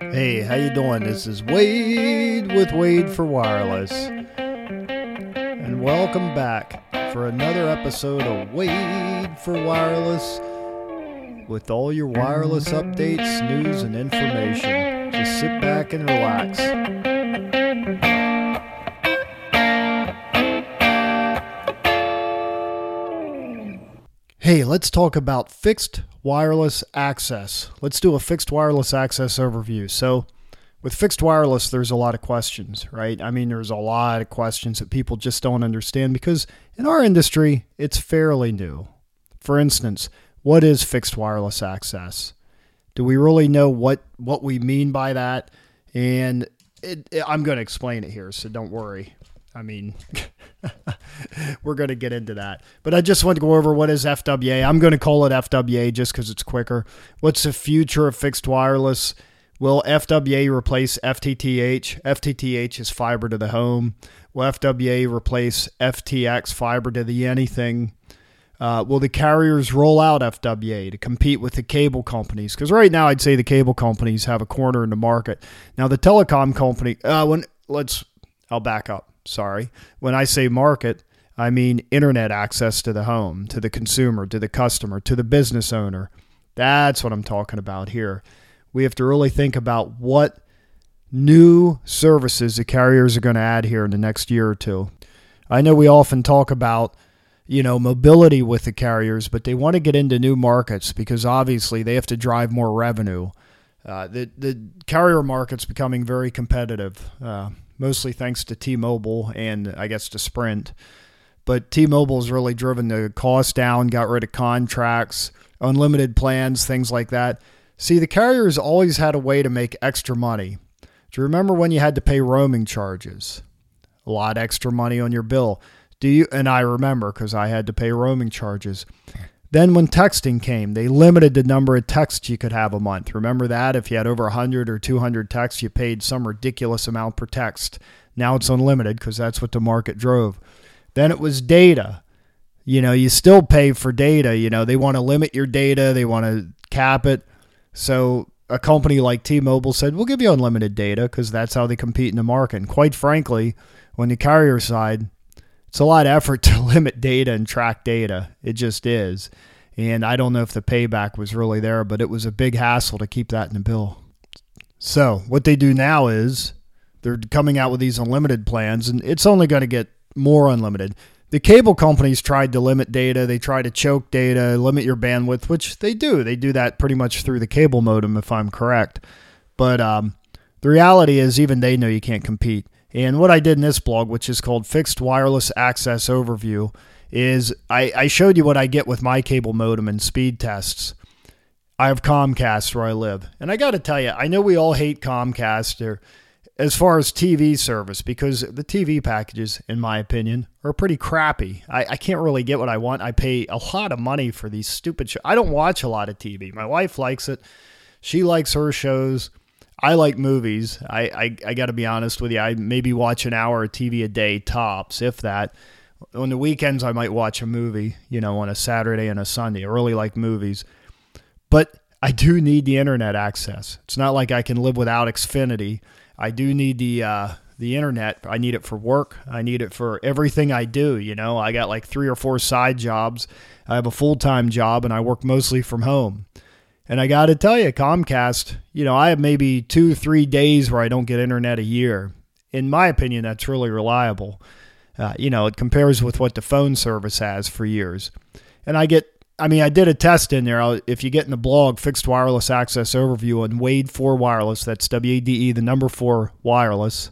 Hey, how you doing? This is Wade with Wade for Wireless. And welcome back for another episode of Wade for Wireless with all your wireless updates, news, and information. Just sit back and relax. Hey, let's talk about fixed wireless access. Let's do a fixed wireless access overview. So, with fixed wireless, there's a lot of questions, right? I mean, there's a lot of questions that people just don't understand because in our industry, it's fairly new. For instance, what is fixed wireless access? Do we really know what, what we mean by that? And it, it, I'm going to explain it here, so don't worry. I mean, we're going to get into that. But I just want to go over what is FWA. I'm going to call it FWA just because it's quicker. What's the future of fixed wireless? Will FWA replace FTTH? FTTH is fiber to the home. Will FWA replace FTTx, fiber to the anything? Uh, will the carriers roll out FWA to compete with the cable companies? Because right now, I'd say the cable companies have a corner in the market. Now, the telecom company, uh, when let's, I'll back up. Sorry. When I say market, I mean internet access to the home, to the consumer, to the customer, to the business owner. That's what I'm talking about here. We have to really think about what new services the carriers are going to add here in the next year or two. I know we often talk about, you know, mobility with the carriers, but they want to get into new markets because obviously they have to drive more revenue. Uh, the the carrier market's becoming very competitive. Uh, mostly thanks to T-Mobile and I guess to Sprint. But T-Mobile has really driven the cost down, got rid of contracts, unlimited plans, things like that. See, the carriers always had a way to make extra money. Do you remember when you had to pay roaming charges? A lot extra money on your bill. Do you? And I remember because I had to pay roaming charges. Then, when texting came, they limited the number of texts you could have a month. Remember that? If you had over 100 or 200 texts, you paid some ridiculous amount per text. Now it's unlimited because that's what the market drove. Then it was data. You know, you still pay for data. You know, they want to limit your data, they want to cap it. So, a company like T Mobile said, We'll give you unlimited data because that's how they compete in the market. And quite frankly, when the carrier side, it's a lot of effort to limit data and track data. It just is. And I don't know if the payback was really there, but it was a big hassle to keep that in the bill. So, what they do now is they're coming out with these unlimited plans, and it's only going to get more unlimited. The cable companies tried to limit data, they try to choke data, limit your bandwidth, which they do. They do that pretty much through the cable modem, if I'm correct. But um, the reality is, even they know you can't compete. And what I did in this blog, which is called Fixed Wireless Access Overview, is I, I showed you what I get with my cable modem and speed tests. I have Comcast where I live. And I got to tell you, I know we all hate Comcast or as far as TV service because the TV packages, in my opinion, are pretty crappy. I, I can't really get what I want. I pay a lot of money for these stupid shows. I don't watch a lot of TV. My wife likes it. She likes her shows. I like movies. I, I, I got to be honest with you. I maybe watch an hour of TV a day tops, if that. On the weekends, I might watch a movie, you know, on a Saturday and a Sunday. I really like movies. But I do need the internet access. It's not like I can live without Xfinity. I do need the uh, the internet. I need it for work. I need it for everything I do. You know, I got like three or four side jobs. I have a full time job, and I work mostly from home. And I got to tell you, Comcast, you know, I have maybe two, three days where I don't get internet a year. In my opinion, that's really reliable. Uh, you know, it compares with what the phone service has for years. And I get, I mean, I did a test in there. If you get in the blog, Fixed Wireless Access Overview on Wade 4 Wireless, that's W A D E, the number 4 wireless.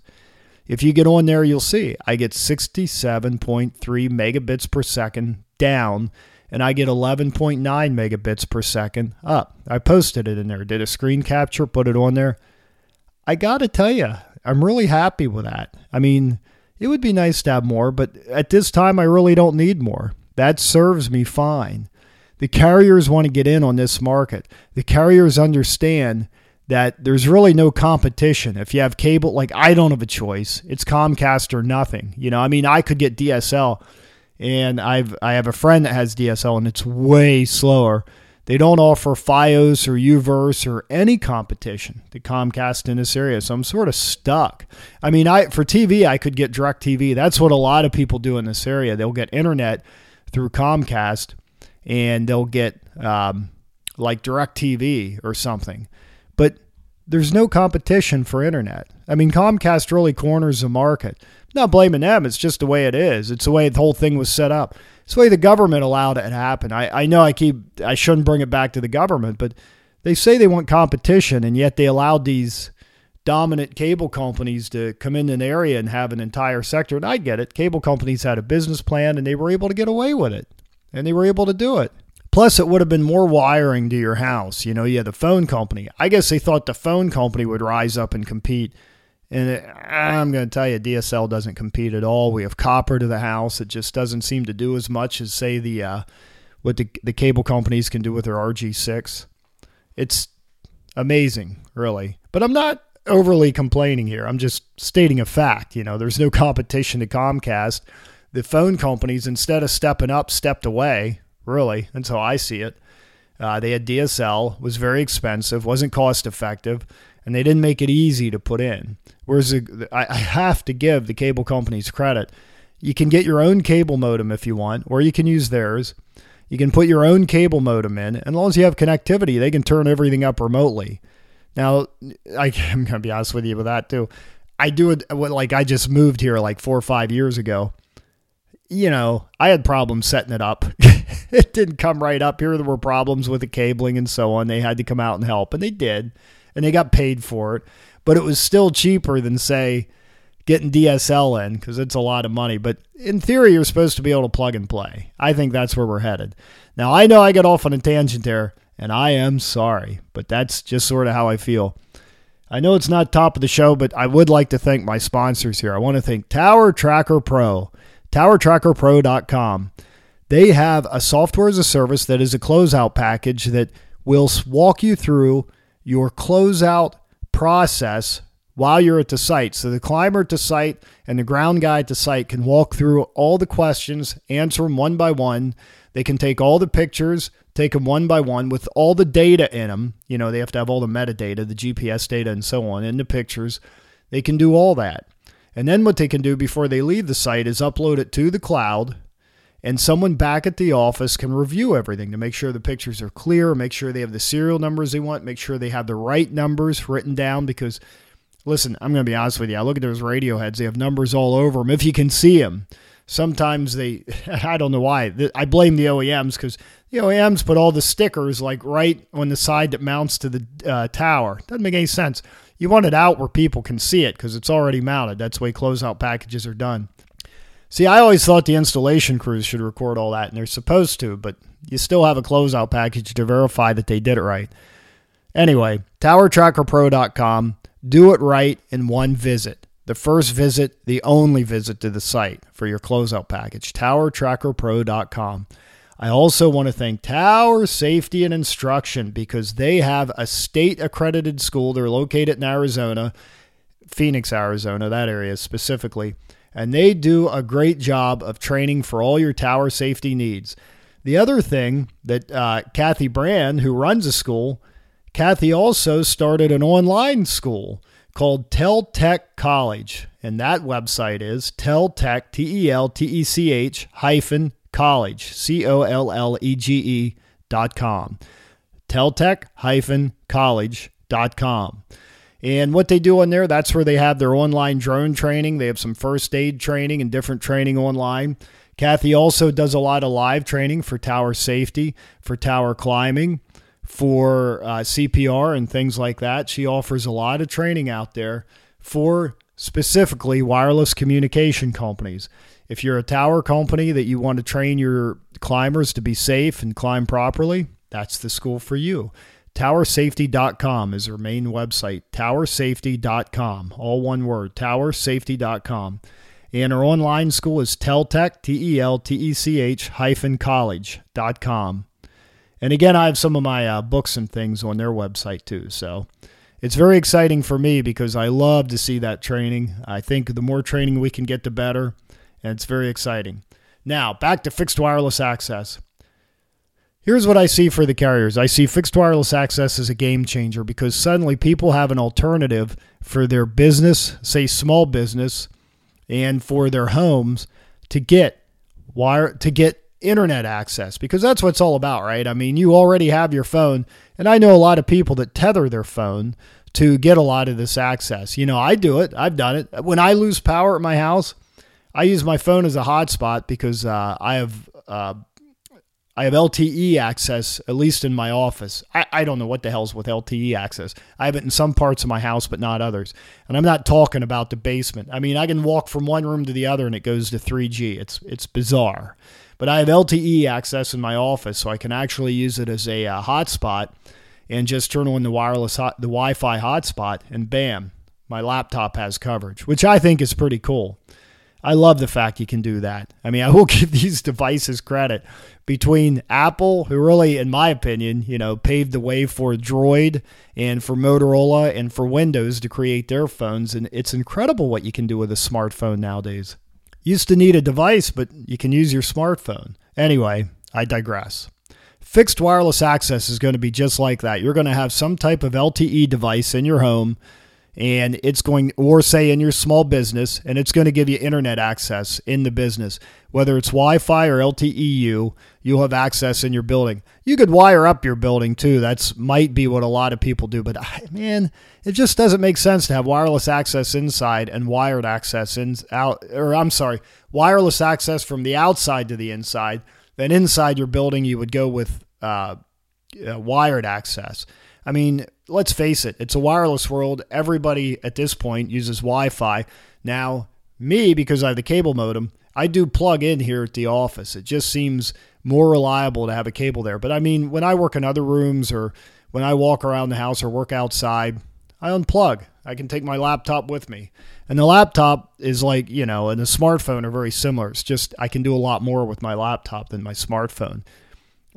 If you get on there, you'll see I get 67.3 megabits per second down and I get 11.9 megabits per second up. I posted it in there, did a screen capture, put it on there. I got to tell you, I'm really happy with that. I mean, it would be nice to have more, but at this time, I really don't need more. That serves me fine. The carriers want to get in on this market. The carriers understand that there's really no competition. If you have cable, like I don't have a choice. It's Comcast or nothing. You know, I mean, I could get DSL and I've I have a friend that has DSL and it's way slower They don't offer Fios or UVerse or any competition to Comcast in this area. So I'm sort of stuck. I mean, I for TV, I could get DirecTV. That's what a lot of people do in this area. They'll get internet through Comcast and they'll get um, like DirecTV or something. But there's no competition for internet. I mean, Comcast really corners the market. Not blaming them. It's just the way it is. It's the way the whole thing was set up. It's the way the government allowed it to happen. I, I know I keep I shouldn't bring it back to the government, but they say they want competition, and yet they allowed these dominant cable companies to come in an area and have an entire sector. And I get it. Cable companies had a business plan, and they were able to get away with it, and they were able to do it. Plus, it would have been more wiring to your house. You know, you had the phone company. I guess they thought the phone company would rise up and compete and it, I'm going to tell you, DSL doesn't compete at all. We have copper to the house. It just doesn't seem to do as much as, say, the uh, what the, the cable companies can do with their RG6. It's amazing, really. But I'm not overly complaining here. I'm just stating a fact. You know, there's no competition to Comcast. The phone companies, instead of stepping up, stepped away. Really, how I see it. Uh, they had DSL, was very expensive, wasn't cost effective, and they didn't make it easy to put in. Whereas I have to give the cable companies credit. You can get your own cable modem if you want, or you can use theirs. You can put your own cable modem in, and as long as you have connectivity, they can turn everything up remotely. Now, I, am gonna be honest with you with that too. I do it like I just moved here like four or five years ago. You know, I had problems setting it up. it didn't come right up. Here there were problems with the cabling and so on. They had to come out and help, and they did, and they got paid for it but it was still cheaper than say getting DSL in because it's a lot of money. But in theory, you're supposed to be able to plug and play. I think that's where we're headed. Now, I know I got off on a tangent there, and I am sorry, but that's just sort of how I feel. I know it's not top of the show, but I would like to thank my sponsors here. I want to thank Tower Tracker Pro, towertrackerpro.com. They have a software as a service that is a closeout package that will walk you through your closeout process while you're at the site. So the climber the site and the ground guy the site can walk through all the questions, answer them one by one. They can take all the pictures, take them one by one with all the data in them. You know, they have to have all the metadata, the GPS data, and so on in the pictures. They can do all that. And then what they can do before they leave the site is upload it to the cloud and someone back at the office can review everything to make sure the pictures are clear, make sure they have the serial numbers they want, make sure they have the right numbers written down. Because, listen, I'm going to be honest with you. I look at those radio heads, they have numbers all over them if you can see them. Sometimes they, I don't know why. I blame the OEMs because the OEMs put all the stickers like right on the side that mounts to the uh, tower. Doesn't make any sense. You want it out where people can see it because it's already mounted. That's the way closeout packages are done. See, I always thought the installation crews should record all that, and they're supposed to, but you still have a closeout package to verify that they did it right. Anyway, towertrackerpro.com. Do it right in one visit. The first visit, the only visit to the site for your closeout package. Towertrackerpro.com. I also want to thank Tower Safety and Instruction because they have a state accredited school. They're located in Arizona, Phoenix, Arizona, that area specifically and they do a great job of training for all your tower safety needs. The other thing that uh, Kathy Brand, who runs a school, Kathy also started an online school called Teltech College, and that website is Teltech T E L T E C H hyphen college C O L L E G E dot com. Teltech hyphen college dot com. And what they do on there, that's where they have their online drone training. They have some first aid training and different training online. Kathy also does a lot of live training for tower safety, for tower climbing, for uh, CPR and things like that. She offers a lot of training out there for specifically wireless communication companies. If you're a tower company that you want to train your climbers to be safe and climb properly, that's the school for you. TowerSafety.com is her main website. TowerSafety.com, all one word. TowerSafety.com. And our online school is Teltech, T E L T E C H hyphen college.com. And again, I have some of my uh, books and things on their website too. So it's very exciting for me because I love to see that training. I think the more training we can get, the better. And it's very exciting. Now, back to fixed wireless access Here's what I see for the carriers I see fixed wireless access as a game changer because suddenly people have an alternative for their business, say small business, and for their homes to get wire to get internet access because that's what it's all about, right? I mean, you already have your phone, and I know a lot of people that tether their phone to get a lot of this access. You know, I do it. I've done it. When I lose power at my house, I use my phone as a hotspot because uh, I have uh, I have LTE access, at least in my office. I, I don't know what the hell's with LTE access. I have it in some parts of my house, but not others. And I'm not talking about the basement. I mean, I can walk from one room to the other and it goes to 3G. It's it's bizarre. But I have LTE access in my office, so I can actually use it as a uh, hotspot and just turn on the wireless hot, the Wi-Fi hotspot, and bam, my laptop has coverage, which I think is pretty cool. I love the fact you can do that. I mean, I will give these devices credit between Apple, who really, in my opinion, you know, paved the way for Droid and for Motorola and for Windows to create their phones. And it's incredible what you can do with a smartphone nowadays. Used to need a device, but you can use your smartphone. Anyway, I digress. Fixed wireless access is going to be just like that. You're going to have some type of LTE device in your home and it's going or say in your small business and it's going to give you internet access in the business. Whether it's wi-fi or LTE-U you'll have access in your building. You could wire up your building too. That's might be what a lot of people do but man it just doesn't make sense to have wireless access inside and wired access in out or I'm sorry wireless access from the outside to the inside then inside your building you would go with uh, uh, wired access I mean, let's face it, it's a wireless world. Everybody at this point uses Wi Fi. Now, me, because I have the cable modem, I do plug in here at the office. It just seems more reliable to have a cable there. But I mean, when I work in other rooms or when I walk around the house or work outside, I unplug. I can take my laptop with me. And the laptop is like, you know, and the smartphone are very similar. It's just I can do a lot more with my laptop than my smartphone.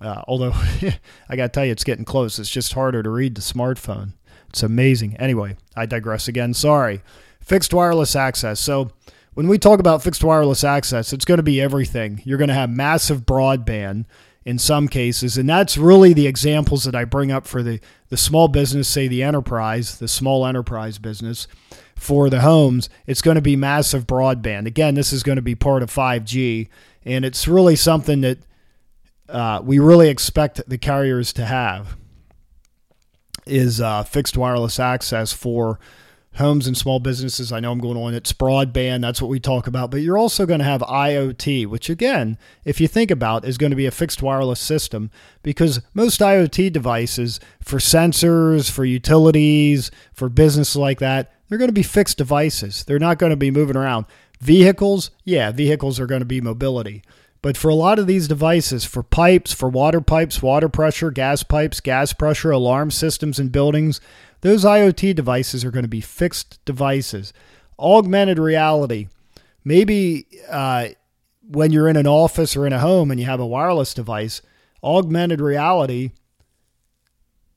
Uh, although I got to tell you, it's getting close. It's just harder to read the smartphone. It's amazing. Anyway, I digress again. Sorry. Fixed wireless access. So, when we talk about fixed wireless access, it's going to be everything. You're going to have massive broadband in some cases. And that's really the examples that I bring up for the, the small business, say the enterprise, the small enterprise business. For the homes, it's going to be massive broadband. Again, this is going to be part of 5G. And it's really something that uh, we really expect the carriers to have is uh, fixed wireless access for homes and small businesses. I know I'm going on. It's broadband. That's what we talk about. But you're also going to have IoT, which again, if you think about, is going to be a fixed wireless system because most IoT devices for sensors, for utilities, for business like that, they're going to be fixed devices. They're not going to be moving around. Vehicles, yeah, vehicles are going to be mobility. But for a lot of these devices, for pipes, for water pipes, water pressure, gas pipes, gas pressure, alarm systems in buildings, those IoT devices are going to be fixed devices. Augmented reality. Maybe uh, when you're in an office or in a home and you have a wireless device, augmented reality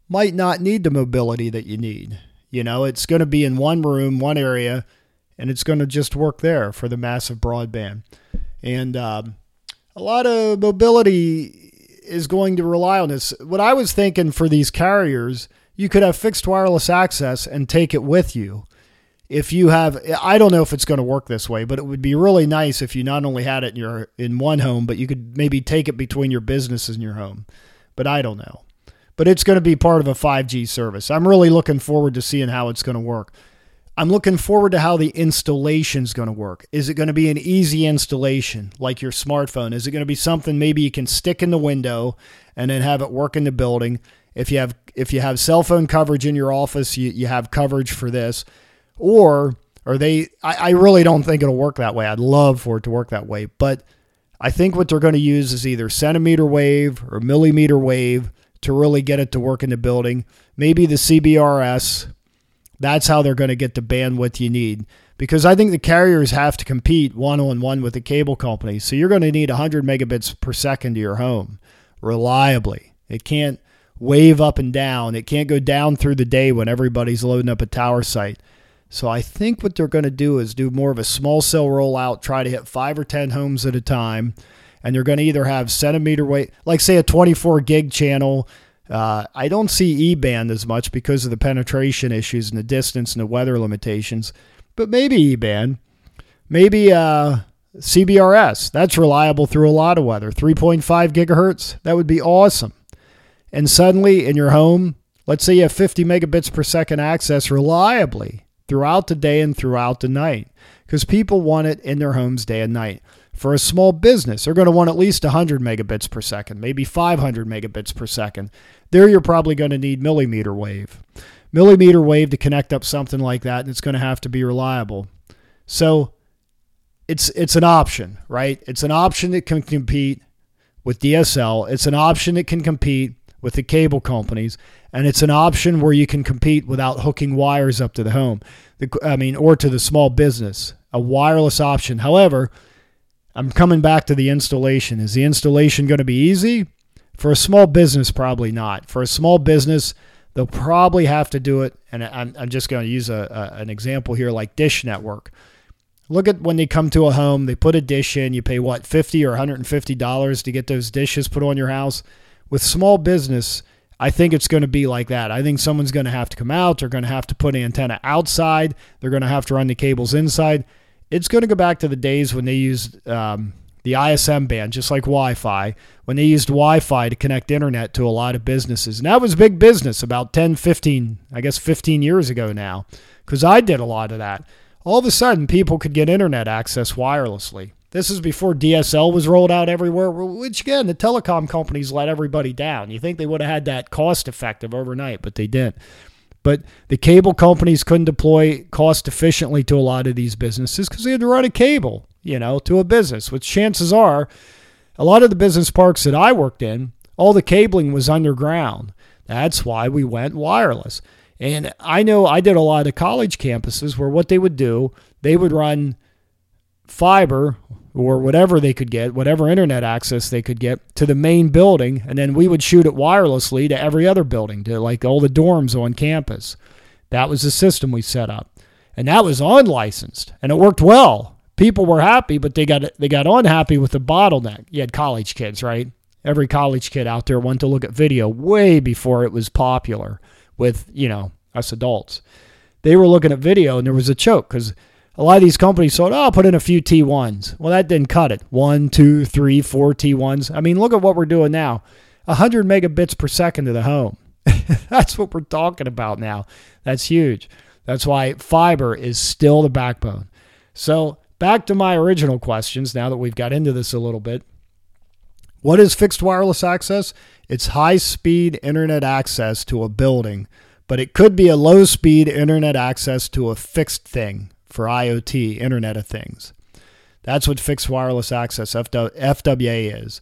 might not need the mobility that you need. You know, it's going to be in one room, one area, and it's going to just work there for the massive broadband. And um, a lot of mobility is going to rely on this. What I was thinking for these carriers, you could have fixed wireless access and take it with you. If you have, I don't know if it's going to work this way, but it would be really nice if you not only had it in your in one home, but you could maybe take it between your businesses and your home. But I don't know. But it's going to be part of a 5G service. I'm really looking forward to seeing how it's going to work. I'm looking forward to how the installation is going to work. Is it going to be an easy installation like your smartphone? Is it going to be something maybe you can stick in the window and then have it work in the building? If you have if you have cell phone coverage in your office, you, you have coverage for this. Or are they I, I really don't think it'll work that way. I'd love for it to work that way. But I think what they're going to use is either centimeter wave or millimeter wave to really get it to work in the building. Maybe the CBRS that's how they're going to get the bandwidth you need. Because I think the carriers have to compete one on one with the cable companies. So you're going to need 100 megabits per second to your home reliably. It can't wave up and down, it can't go down through the day when everybody's loading up a tower site. So I think what they're going to do is do more of a small cell rollout, try to hit five or 10 homes at a time. and they're going to either have centimeter wave, like say a 24 gig channel. Uh, I don't see E band as much because of the penetration issues and the distance and the weather limitations, but maybe E band, maybe uh, CBRS. That's reliable through a lot of weather. 3.5 gigahertz. That would be awesome. And suddenly in your home, let's say you have 50 megabits per second access reliably throughout the day and throughout the night because people want it in their homes day and night. For a small business, they're going to want at least 100 megabits per second, maybe 500 megabits per second. There, you're probably going to need millimeter wave. Millimeter wave to connect up something like that, and it's going to have to be reliable. So, it's it's an option, right? It's an option that can compete with DSL. It's an option that can compete with the cable companies, and it's an option where you can compete without hooking wires up to the home. The, I mean, or to the small business. A wireless option. However, I'm coming back to the installation. Is the installation going to be easy? For a small business, probably not. For a small business, they'll probably have to do it. And I'm, I'm just going to use a, a, an example here like Dish Network. Look at when they come to a home, they put a dish in, you pay what, 50 or $150 to get those dishes put on your house. With small business, I think it's going to be like that. I think someone's going to have to come out. They're going to have to put an antenna outside. They're going to have to run the cables inside. It's going to go back to the days when they used um, the ISM band, just like Wi Fi, when they used Wi Fi to connect internet to a lot of businesses. And that was big business about 10, 15, I guess 15 years ago now, because I did a lot of that. All of a sudden, people could get internet access wirelessly. This is before DSL was rolled out everywhere, which again, the telecom companies let everybody down. You think they would have had that cost effective overnight, but they didn't. But the cable companies couldn't deploy cost efficiently to a lot of these businesses because they had to run a cable, you know, to a business, which chances are a lot of the business parks that I worked in, all the cabling was underground. That's why we went wireless. And I know I did a lot of college campuses where what they would do, they would run fiber or whatever they could get, whatever internet access they could get to the main building, and then we would shoot it wirelessly to every other building, to like all the dorms on campus. That was the system we set up. And that was unlicensed. And it worked well. People were happy, but they got they got unhappy with the bottleneck. You had college kids, right? Every college kid out there wanted to look at video way before it was popular with, you know, us adults. They were looking at video and there was a choke because a lot of these companies thought, oh, I'll put in a few T1s. Well, that didn't cut it. One, two, three, four T1s. I mean, look at what we're doing now 100 megabits per second to the home. That's what we're talking about now. That's huge. That's why fiber is still the backbone. So, back to my original questions now that we've got into this a little bit. What is fixed wireless access? It's high speed internet access to a building, but it could be a low speed internet access to a fixed thing for IoT, Internet of Things. That's what fixed wireless access, FWA, is.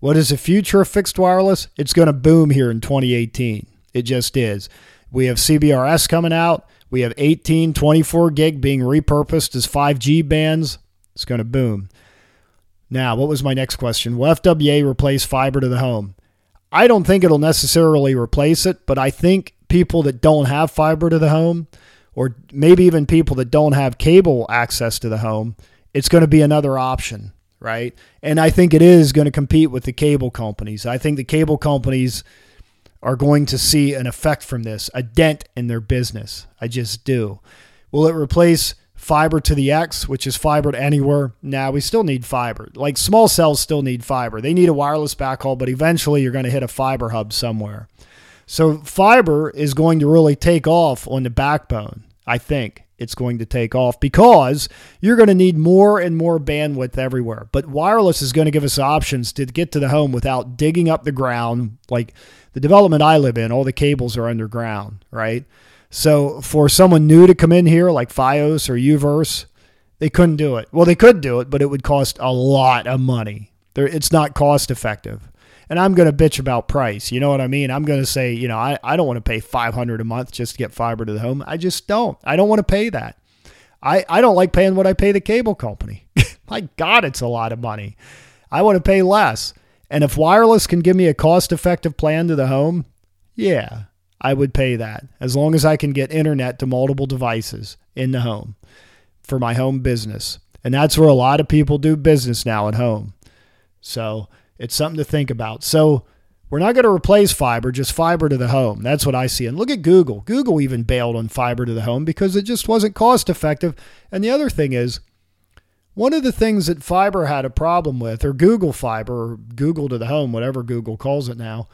What is the future of fixed wireless? It's going to boom here in 2018. It just is. We have CBRS coming out. We have 18, 24 gig being repurposed as 5G bands. It's going to boom. Now, what was my next question? Will FWA replace fiber to the home? I don't think it'll necessarily replace it, but I think people that don't have fiber to the home or maybe even people that don't have cable access to the home, it's going to be another option, right? And I think it is going to compete with the cable companies. I think the cable companies are going to see an effect from this, a dent in their business. I just do. Will it replace fiber to the X, which is fiber to anywhere? Now nah, we still need fiber. Like small cells still need fiber. They need a wireless backhaul, but eventually you're going to hit a fiber hub somewhere. So fiber is going to really take off on the backbone. I think it's going to take off because you're going to need more and more bandwidth everywhere. But wireless is going to give us options to get to the home without digging up the ground. Like the development I live in, all the cables are underground, right? So for someone new to come in here, like Fios or Uverse, they couldn't do it. Well, they could do it, but it would cost a lot of money. it's not cost effective and I'm going to bitch about price. You know what I mean? I'm going to say, you know, I, I don't want to pay 500 a month just to get fiber to the home. I just don't. I don't want to pay that. I, I don't like paying what I pay the cable company. My God, it's a lot of money. I want to pay less. And if wireless can give me a cost effective plan to the home, yeah, I would pay that as long as I can get internet to multiple devices in the home for my home business. And that's where a lot of people do business now at home. So it's something to think about. So we're not going to replace fiber, just fiber to the home. That's what I see. And look at Google. Google even bailed on fiber to the home because it just wasn't cost effective. And the other thing is, one of the things that fiber had a problem with, or Google Fiber, or Google to the home, whatever Google calls it now,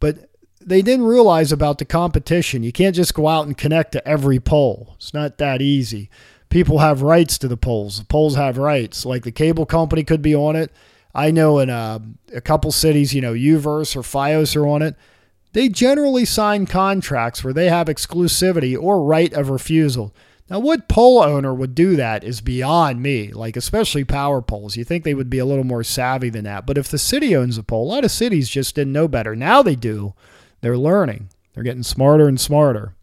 but they didn't realize about the competition. You can't just go out and connect to every pole. It's not that easy. People have rights to the poles. The poles have rights. Like the cable company could be on it. I know in a, uh, a couple cities, you know, UVerse or Fios are on it. They generally sign contracts where they have exclusivity or right of refusal. Now, what pole owner would do that is beyond me, like especially power poles. You think they would be a little more savvy than that. But if the city owns a pole, a lot of cities just didn't know better. Now they do. They're learning. They're getting smarter and smarter.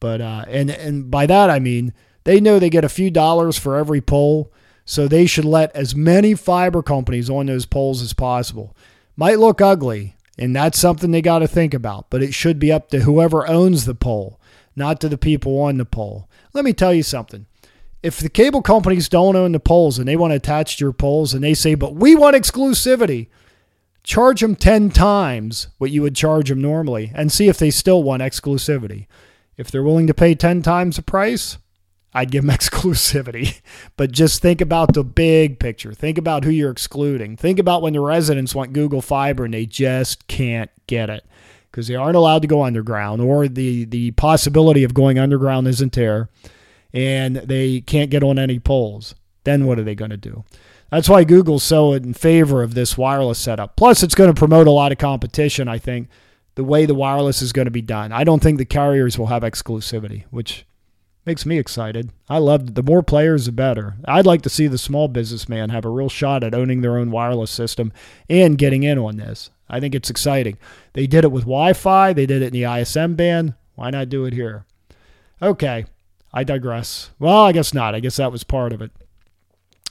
But uh, and and by that I mean they know they get a few dollars for every pole, so they should let as many fiber companies on those poles as possible. Might look ugly, and that's something they got to think about. But it should be up to whoever owns the pole, not to the people on the pole. Let me tell you something. If the cable companies don't own the poles and they want to attach to your poles and they say, but we want exclusivity, charge them 10 times what you would charge them normally and see if they still want exclusivity. If they're willing to pay 10 times the price, I'd give them exclusivity. But just think about the big picture. Think about who you're excluding. Think about when the residents want Google Fiber and they just can't get it because they aren't allowed to go underground, or the the possibility of going underground isn't there, and they can't get on any poles. Then what are they going to do? That's why Google's so in favor of this wireless setup. Plus, it's going to promote a lot of competition. I think the way the wireless is going to be done. I don't think the carriers will have exclusivity, which makes me excited. I love the more players, the better. I'd like to see the small businessman have a real shot at owning their own wireless system and getting in on this. I think it's exciting. They did it with Wi Fi, they did it in the ISM band. Why not do it here? Okay, I digress. Well, I guess not. I guess that was part of it.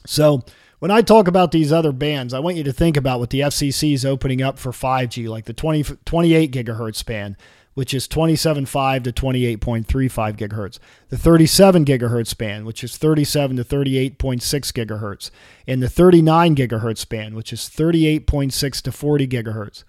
So, when I talk about these other bands, I want you to think about what the FCC is opening up for 5G, like the 20, 28 gigahertz band, which is 27.5 to 28.35 gigahertz, the 37 gigahertz band, which is 37 to 38.6 gigahertz, and the 39 gigahertz band, which is 38.6 to 40 gigahertz.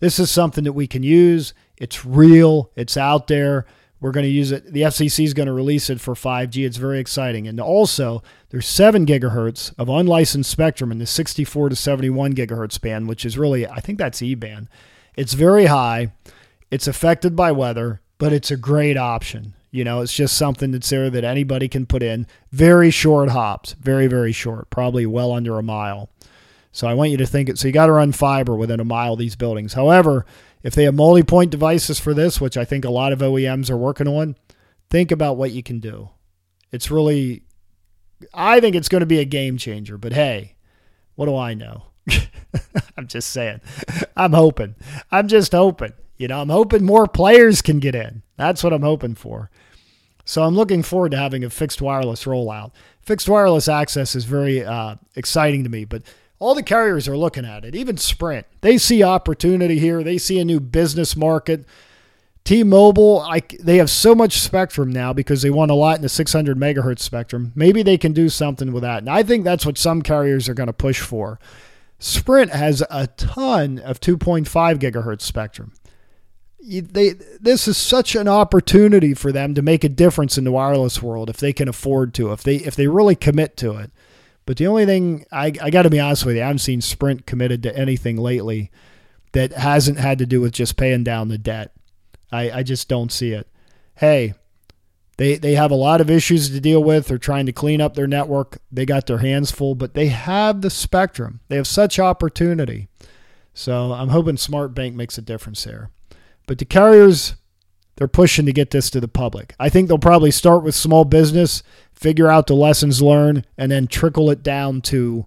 This is something that we can use. It's real, it's out there. We're going to use it. The FCC is going to release it for 5G. It's very exciting. And also, there's 7 gigahertz of unlicensed spectrum in the 64 to 71 gigahertz band, which is really, I think that's E band. It's very high. It's affected by weather, but it's a great option. You know, it's just something that's there that anybody can put in. Very short hops, very, very short, probably well under a mile. So I want you to think it. So you got to run fiber within a mile of these buildings. However, if they have multi point devices for this, which I think a lot of OEMs are working on, think about what you can do. It's really, I think it's going to be a game changer. But hey, what do I know? I'm just saying. I'm hoping. I'm just hoping. You know, I'm hoping more players can get in. That's what I'm hoping for. So I'm looking forward to having a fixed wireless rollout. Fixed wireless access is very uh, exciting to me, but all the carriers are looking at it, even Sprint. They see opportunity here. They see a new business market. T-Mobile, they have so much spectrum now because they want a lot in the 600 megahertz spectrum. Maybe they can do something with that. And I think that's what some carriers are going to push for. Sprint has a ton of 2.5 gigahertz spectrum. They, this is such an opportunity for them to make a difference in the wireless world if they can afford to, if they if they really commit to it. But the only thing I, I got to be honest with you, I haven't seen Sprint committed to anything lately that hasn't had to do with just paying down the debt. I, I just don't see it. Hey, they they have a lot of issues to deal with. They're trying to clean up their network. They got their hands full, but they have the spectrum. They have such opportunity. So I'm hoping SoftBank makes a difference there. But the carriers, they're pushing to get this to the public. I think they'll probably start with small business figure out the lessons learned, and then trickle it down to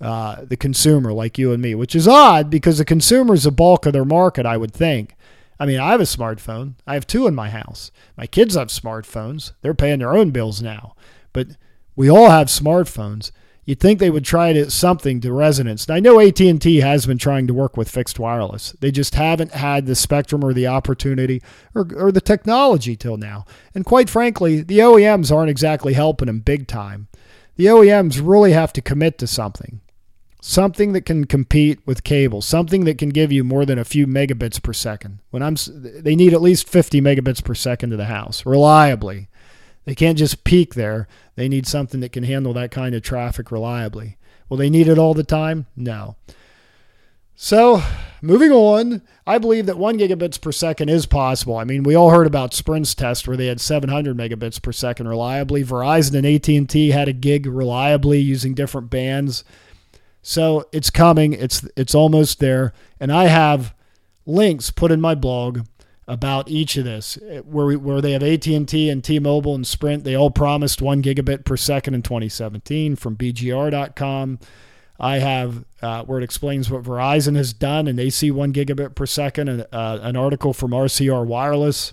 uh, the consumer like you and me, which is odd because the consumer is the bulk of their market, I would think. I mean, I have a smartphone. I have two in my house. My kids have smartphones. They're paying their own bills now. But we all have smartphones. You'd think they would try to something to residents. And I know AT&T has been trying to work with fixed wireless. They just haven't had the spectrum or the opportunity or, or the technology till now. And quite frankly, the OEMs aren't exactly helping them big time. The OEMs really have to commit to something. something that can compete with cable, something that can give you more than a few megabits per second. When I'm they need at least 50 megabits per second to the house reliably. They can't just peak there. They need something that can handle that kind of traffic reliably. Will they need it all the time? No. So, moving on, I believe that 1 gigabits per second is possible. I mean, we all heard about Sprint's test where they had 700 megabits per second reliably. Verizon and AT&T had a gig reliably using different bands. So, it's coming. It's it's almost there, and I have links put in my blog about each of this where we, where they have AT&T and T-Mobile and Sprint. They all promised 1 gigabit per second in 2017 from bgr.com. I have uh, where it explains what Verizon has done, and they see one gigabit per second. And, uh, an article from RCR Wireless,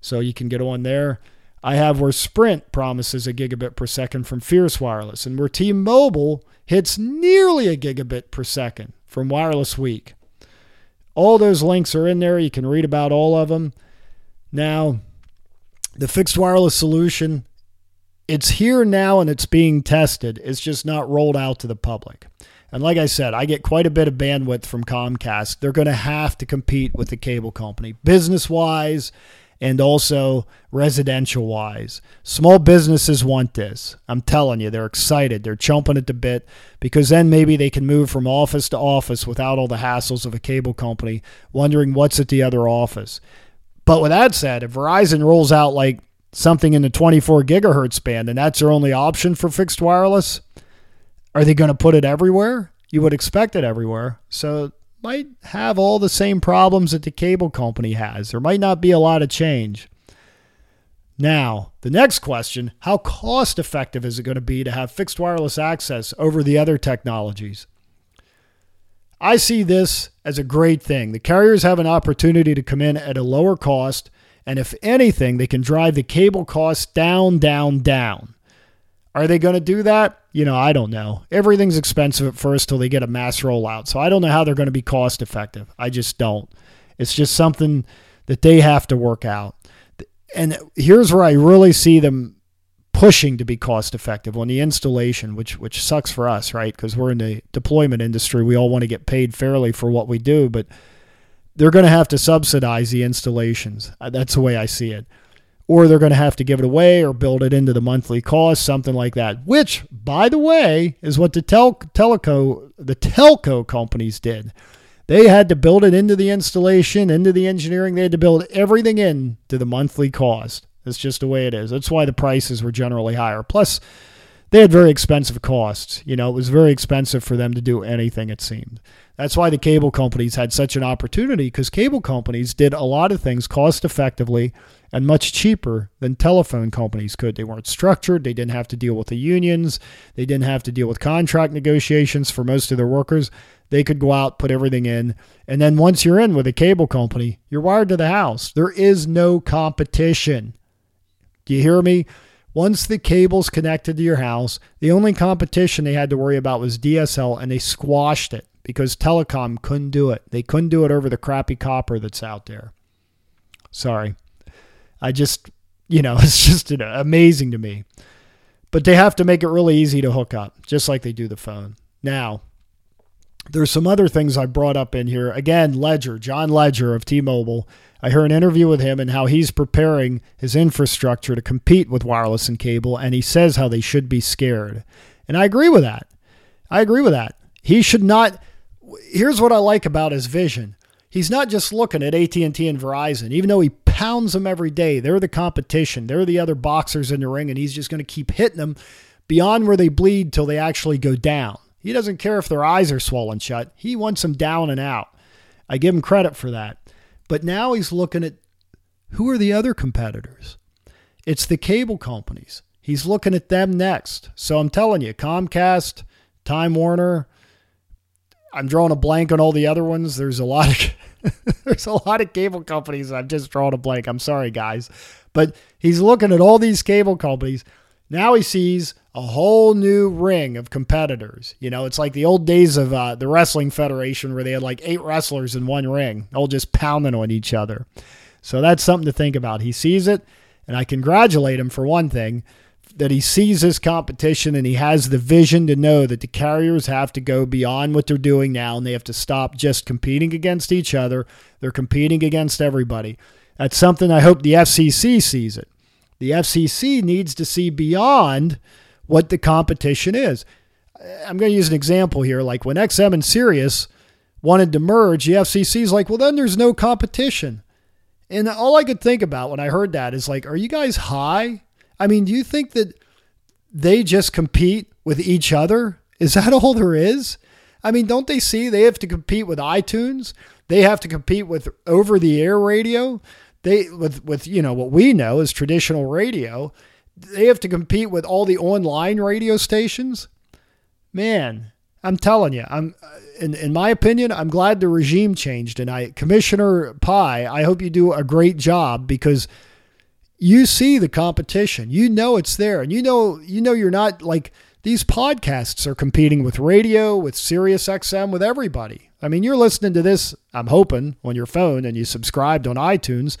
so you can get on there. I have where Sprint promises a gigabit per second from Fierce Wireless, and where T-Mobile hits nearly a gigabit per second from Wireless Week. All those links are in there. You can read about all of them. Now, the fixed wireless solution, it's here now and it's being tested. It's just not rolled out to the public. And like I said, I get quite a bit of bandwidth from Comcast. They're going to have to compete with the cable company business wise and also residential wise. Small businesses want this. I'm telling you, they're excited. They're chomping at the bit because then maybe they can move from office to office without all the hassles of a cable company wondering what's at the other office. But with that said, if Verizon rolls out like something in the 24 gigahertz band and that's their only option for fixed wireless, are they going to put it everywhere? You would expect it everywhere. So might have all the same problems that the cable company has. There might not be a lot of change. Now, the next question how cost effective is it going to be to have fixed wireless access over the other technologies? I see this as a great thing. The carriers have an opportunity to come in at a lower cost, and if anything, they can drive the cable costs down, down, down. Are they going to do that? You know, I don't know. Everything's expensive at first till they get a mass rollout. So I don't know how they're going to be cost effective. I just don't. It's just something that they have to work out. And here's where I really see them pushing to be cost effective on the installation, which which sucks for us, right? Because we're in the deployment industry. We all want to get paid fairly for what we do, but they're going to have to subsidize the installations. Uh, that's the way I see it or they're going to have to give it away or build it into the monthly cost, something like that. Which, by the way, is what the tel- the telco companies did. They had to build it into the installation, into the engineering. They had to build everything in to the monthly cost. That's just the way it is. That's why the prices were generally higher. Plus, they had very expensive costs. You know, it was very expensive for them to do anything, it seemed. That's why the cable companies had such an opportunity because cable companies did a lot of things cost effectively and much cheaper than telephone companies could. They weren't structured, they didn't have to deal with the unions, they didn't have to deal with contract negotiations for most of their workers. They could go out, put everything in, and then once you're in with a cable company, you're wired to the house. There is no competition. Do you hear me? Once the cable's connected to your house, the only competition they had to worry about was DSL, and they squashed it because telecom couldn't do it. They couldn't do it over the crappy copper that's out there. Sorry. I just, you know, it's just amazing to me. But they have to make it really easy to hook up, just like they do the phone. Now, there's some other things I brought up in here. Again, Legere, John Legere of T Mobile. I heard an interview with him and how he's preparing his infrastructure to compete with wireless and cable, and he says how they should be scared. And I agree with that. I agree with that. He should not. Here's what I like about his vision. He's not just looking at AT&T and Verizon, even though he pounds them every day. They're the competition. They're the other boxers in the ring, and he's just going to keep hitting them beyond where they bleed till they actually go down. He doesn't care if their eyes are swollen shut. He wants them down and out. I give him credit for that. But now he's looking at who are the other competitors? It's the cable companies. He's looking at them next. So I'm telling you, Comcast, Time Warner, I'm drawing a blank on all the other ones. There's a lot of there's a lot of cable companies. I've just drawn a blank. I'm sorry, guys, but he's looking at all these cable companies. Now he sees a whole new ring of competitors. You know, it's like the old days of uh, the wrestling federation where they had like eight wrestlers in one ring, all just pounding on each other. So that's something to think about. He sees it, and I congratulate him for one thing that he sees his competition and he has the vision to know that the carriers have to go beyond what they're doing now and they have to stop just competing against each other. They're competing against everybody. That's something I hope the FCC sees it. The FCC needs to see beyond what the competition is. I'm going to use an example here. Like when XM and Sirius wanted to merge, the FCC is like, well, then there's no competition. And all I could think about when I heard that is like, are you guys high? I mean, do you think that they just compete with each other? Is that all there is? I mean, don't they see they have to compete with iTunes? They have to compete with over the air radio they with with you know what we know is traditional radio, they have to compete with all the online radio stations. Man, I'm telling you, I'm uh, in in my opinion, I'm glad the regime changed and I Commissioner Pai, I hope you do a great job because you see the competition. You know it's there and you know you know you're not like these podcasts are competing with radio, with Sirius XM, with everybody. I mean, you're listening to this, I'm hoping, on your phone and you subscribed on iTunes,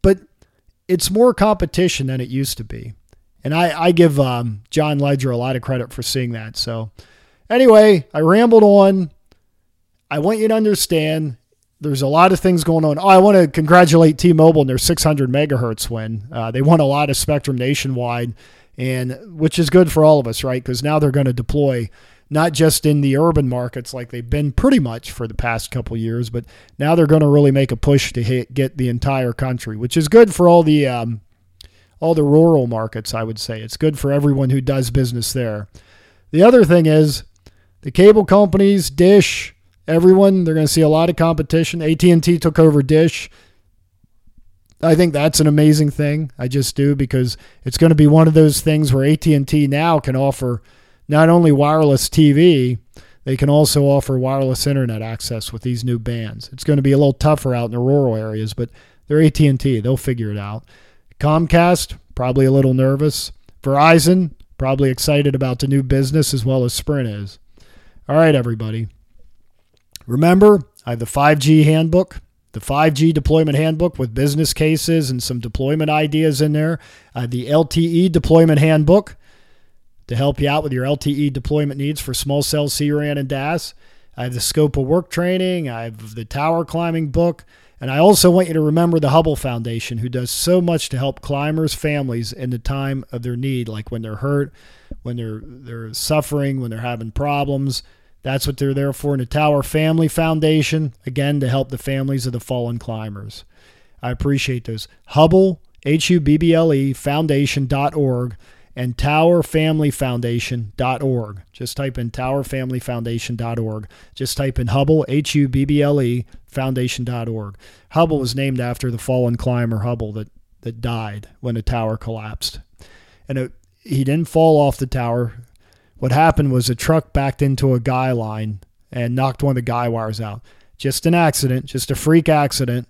but it's more competition than it used to be. And I, I give um, John Legere a lot of credit for seeing that. So, anyway, I rambled on. I want you to understand there's a lot of things going on. Oh, I want to congratulate T Mobile and their 600 megahertz win. Uh, they won a lot of spectrum nationwide and which is good for all of us, right? Because now they're going to deploy not just in the urban markets like they've been pretty much for the past couple years, but now they're going to really make a push to hit, get the entire country, which is good for all the um, all the rural markets. I would say it's good for everyone who does business there. The other thing is the cable companies, Dish, everyone, they're going to see a lot of competition. AT and T took over Dish. I think that's an amazing thing. I just do because it's going to be one of those things where AT&T now can offer not only wireless TV, they can also offer wireless internet access with these new bands. It's going to be a little tougher out in the rural areas, but they're AT&T. They'll figure it out. Comcast probably a little nervous. Verizon probably excited about the new business as well as Sprint is. All right, everybody. Remember, I have the 5G handbook the 5G deployment handbook with business cases and some deployment ideas in there, uh, the LTE deployment handbook to help you out with your LTE deployment needs for small cell CRAN and DAS. I have the scope of work training, I have the tower climbing book, and I also want you to remember the Hubble Foundation, who does so much to help climbers' families in the time of their need, like when they're hurt, when they're they're suffering, when they're having problems. That's what they're there for. And the Tower Family Foundation, again, to help the families of the fallen climbers. I appreciate those. Hubble, H U B B L E, foundation.org and towerfamilyfoundation.org. Just type in towerfamilyfoundation.org. Just type in Hubble, H U B B L E, foundation.org. Hubble was named after the fallen climber Hubble that, that died when the tower collapsed. And it, he didn't fall off the tower. What happened was a truck backed into a guy line and knocked one of the guy wires out. Just an accident, just a freak accident.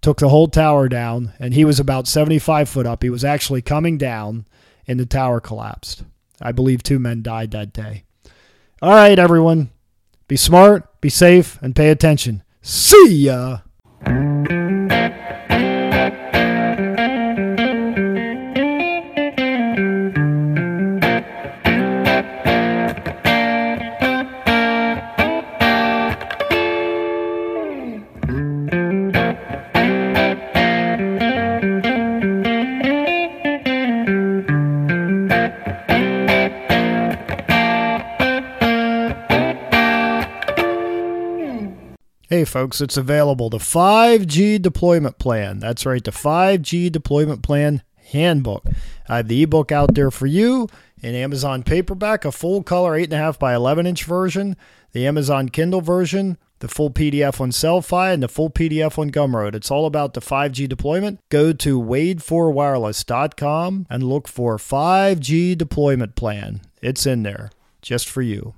Took the whole tower down, and he was about 75 foot up. He was actually coming down, and the tower collapsed. I believe two men died that day. All right, everyone. Be smart, be safe, and pay attention. See ya. Folks, it's available. The 5G Deployment Plan. That's right, the 5G Deployment Plan Handbook. I have the ebook out there for you in Amazon paperback, a full color 8.5 by 11 inch version, the Amazon Kindle version, the full PDF on Sellfy, and the full PDF on Gumroad. It's all about the 5G deployment. Go to wade4wireless.com and look for 5G Deployment Plan. It's in there just for you.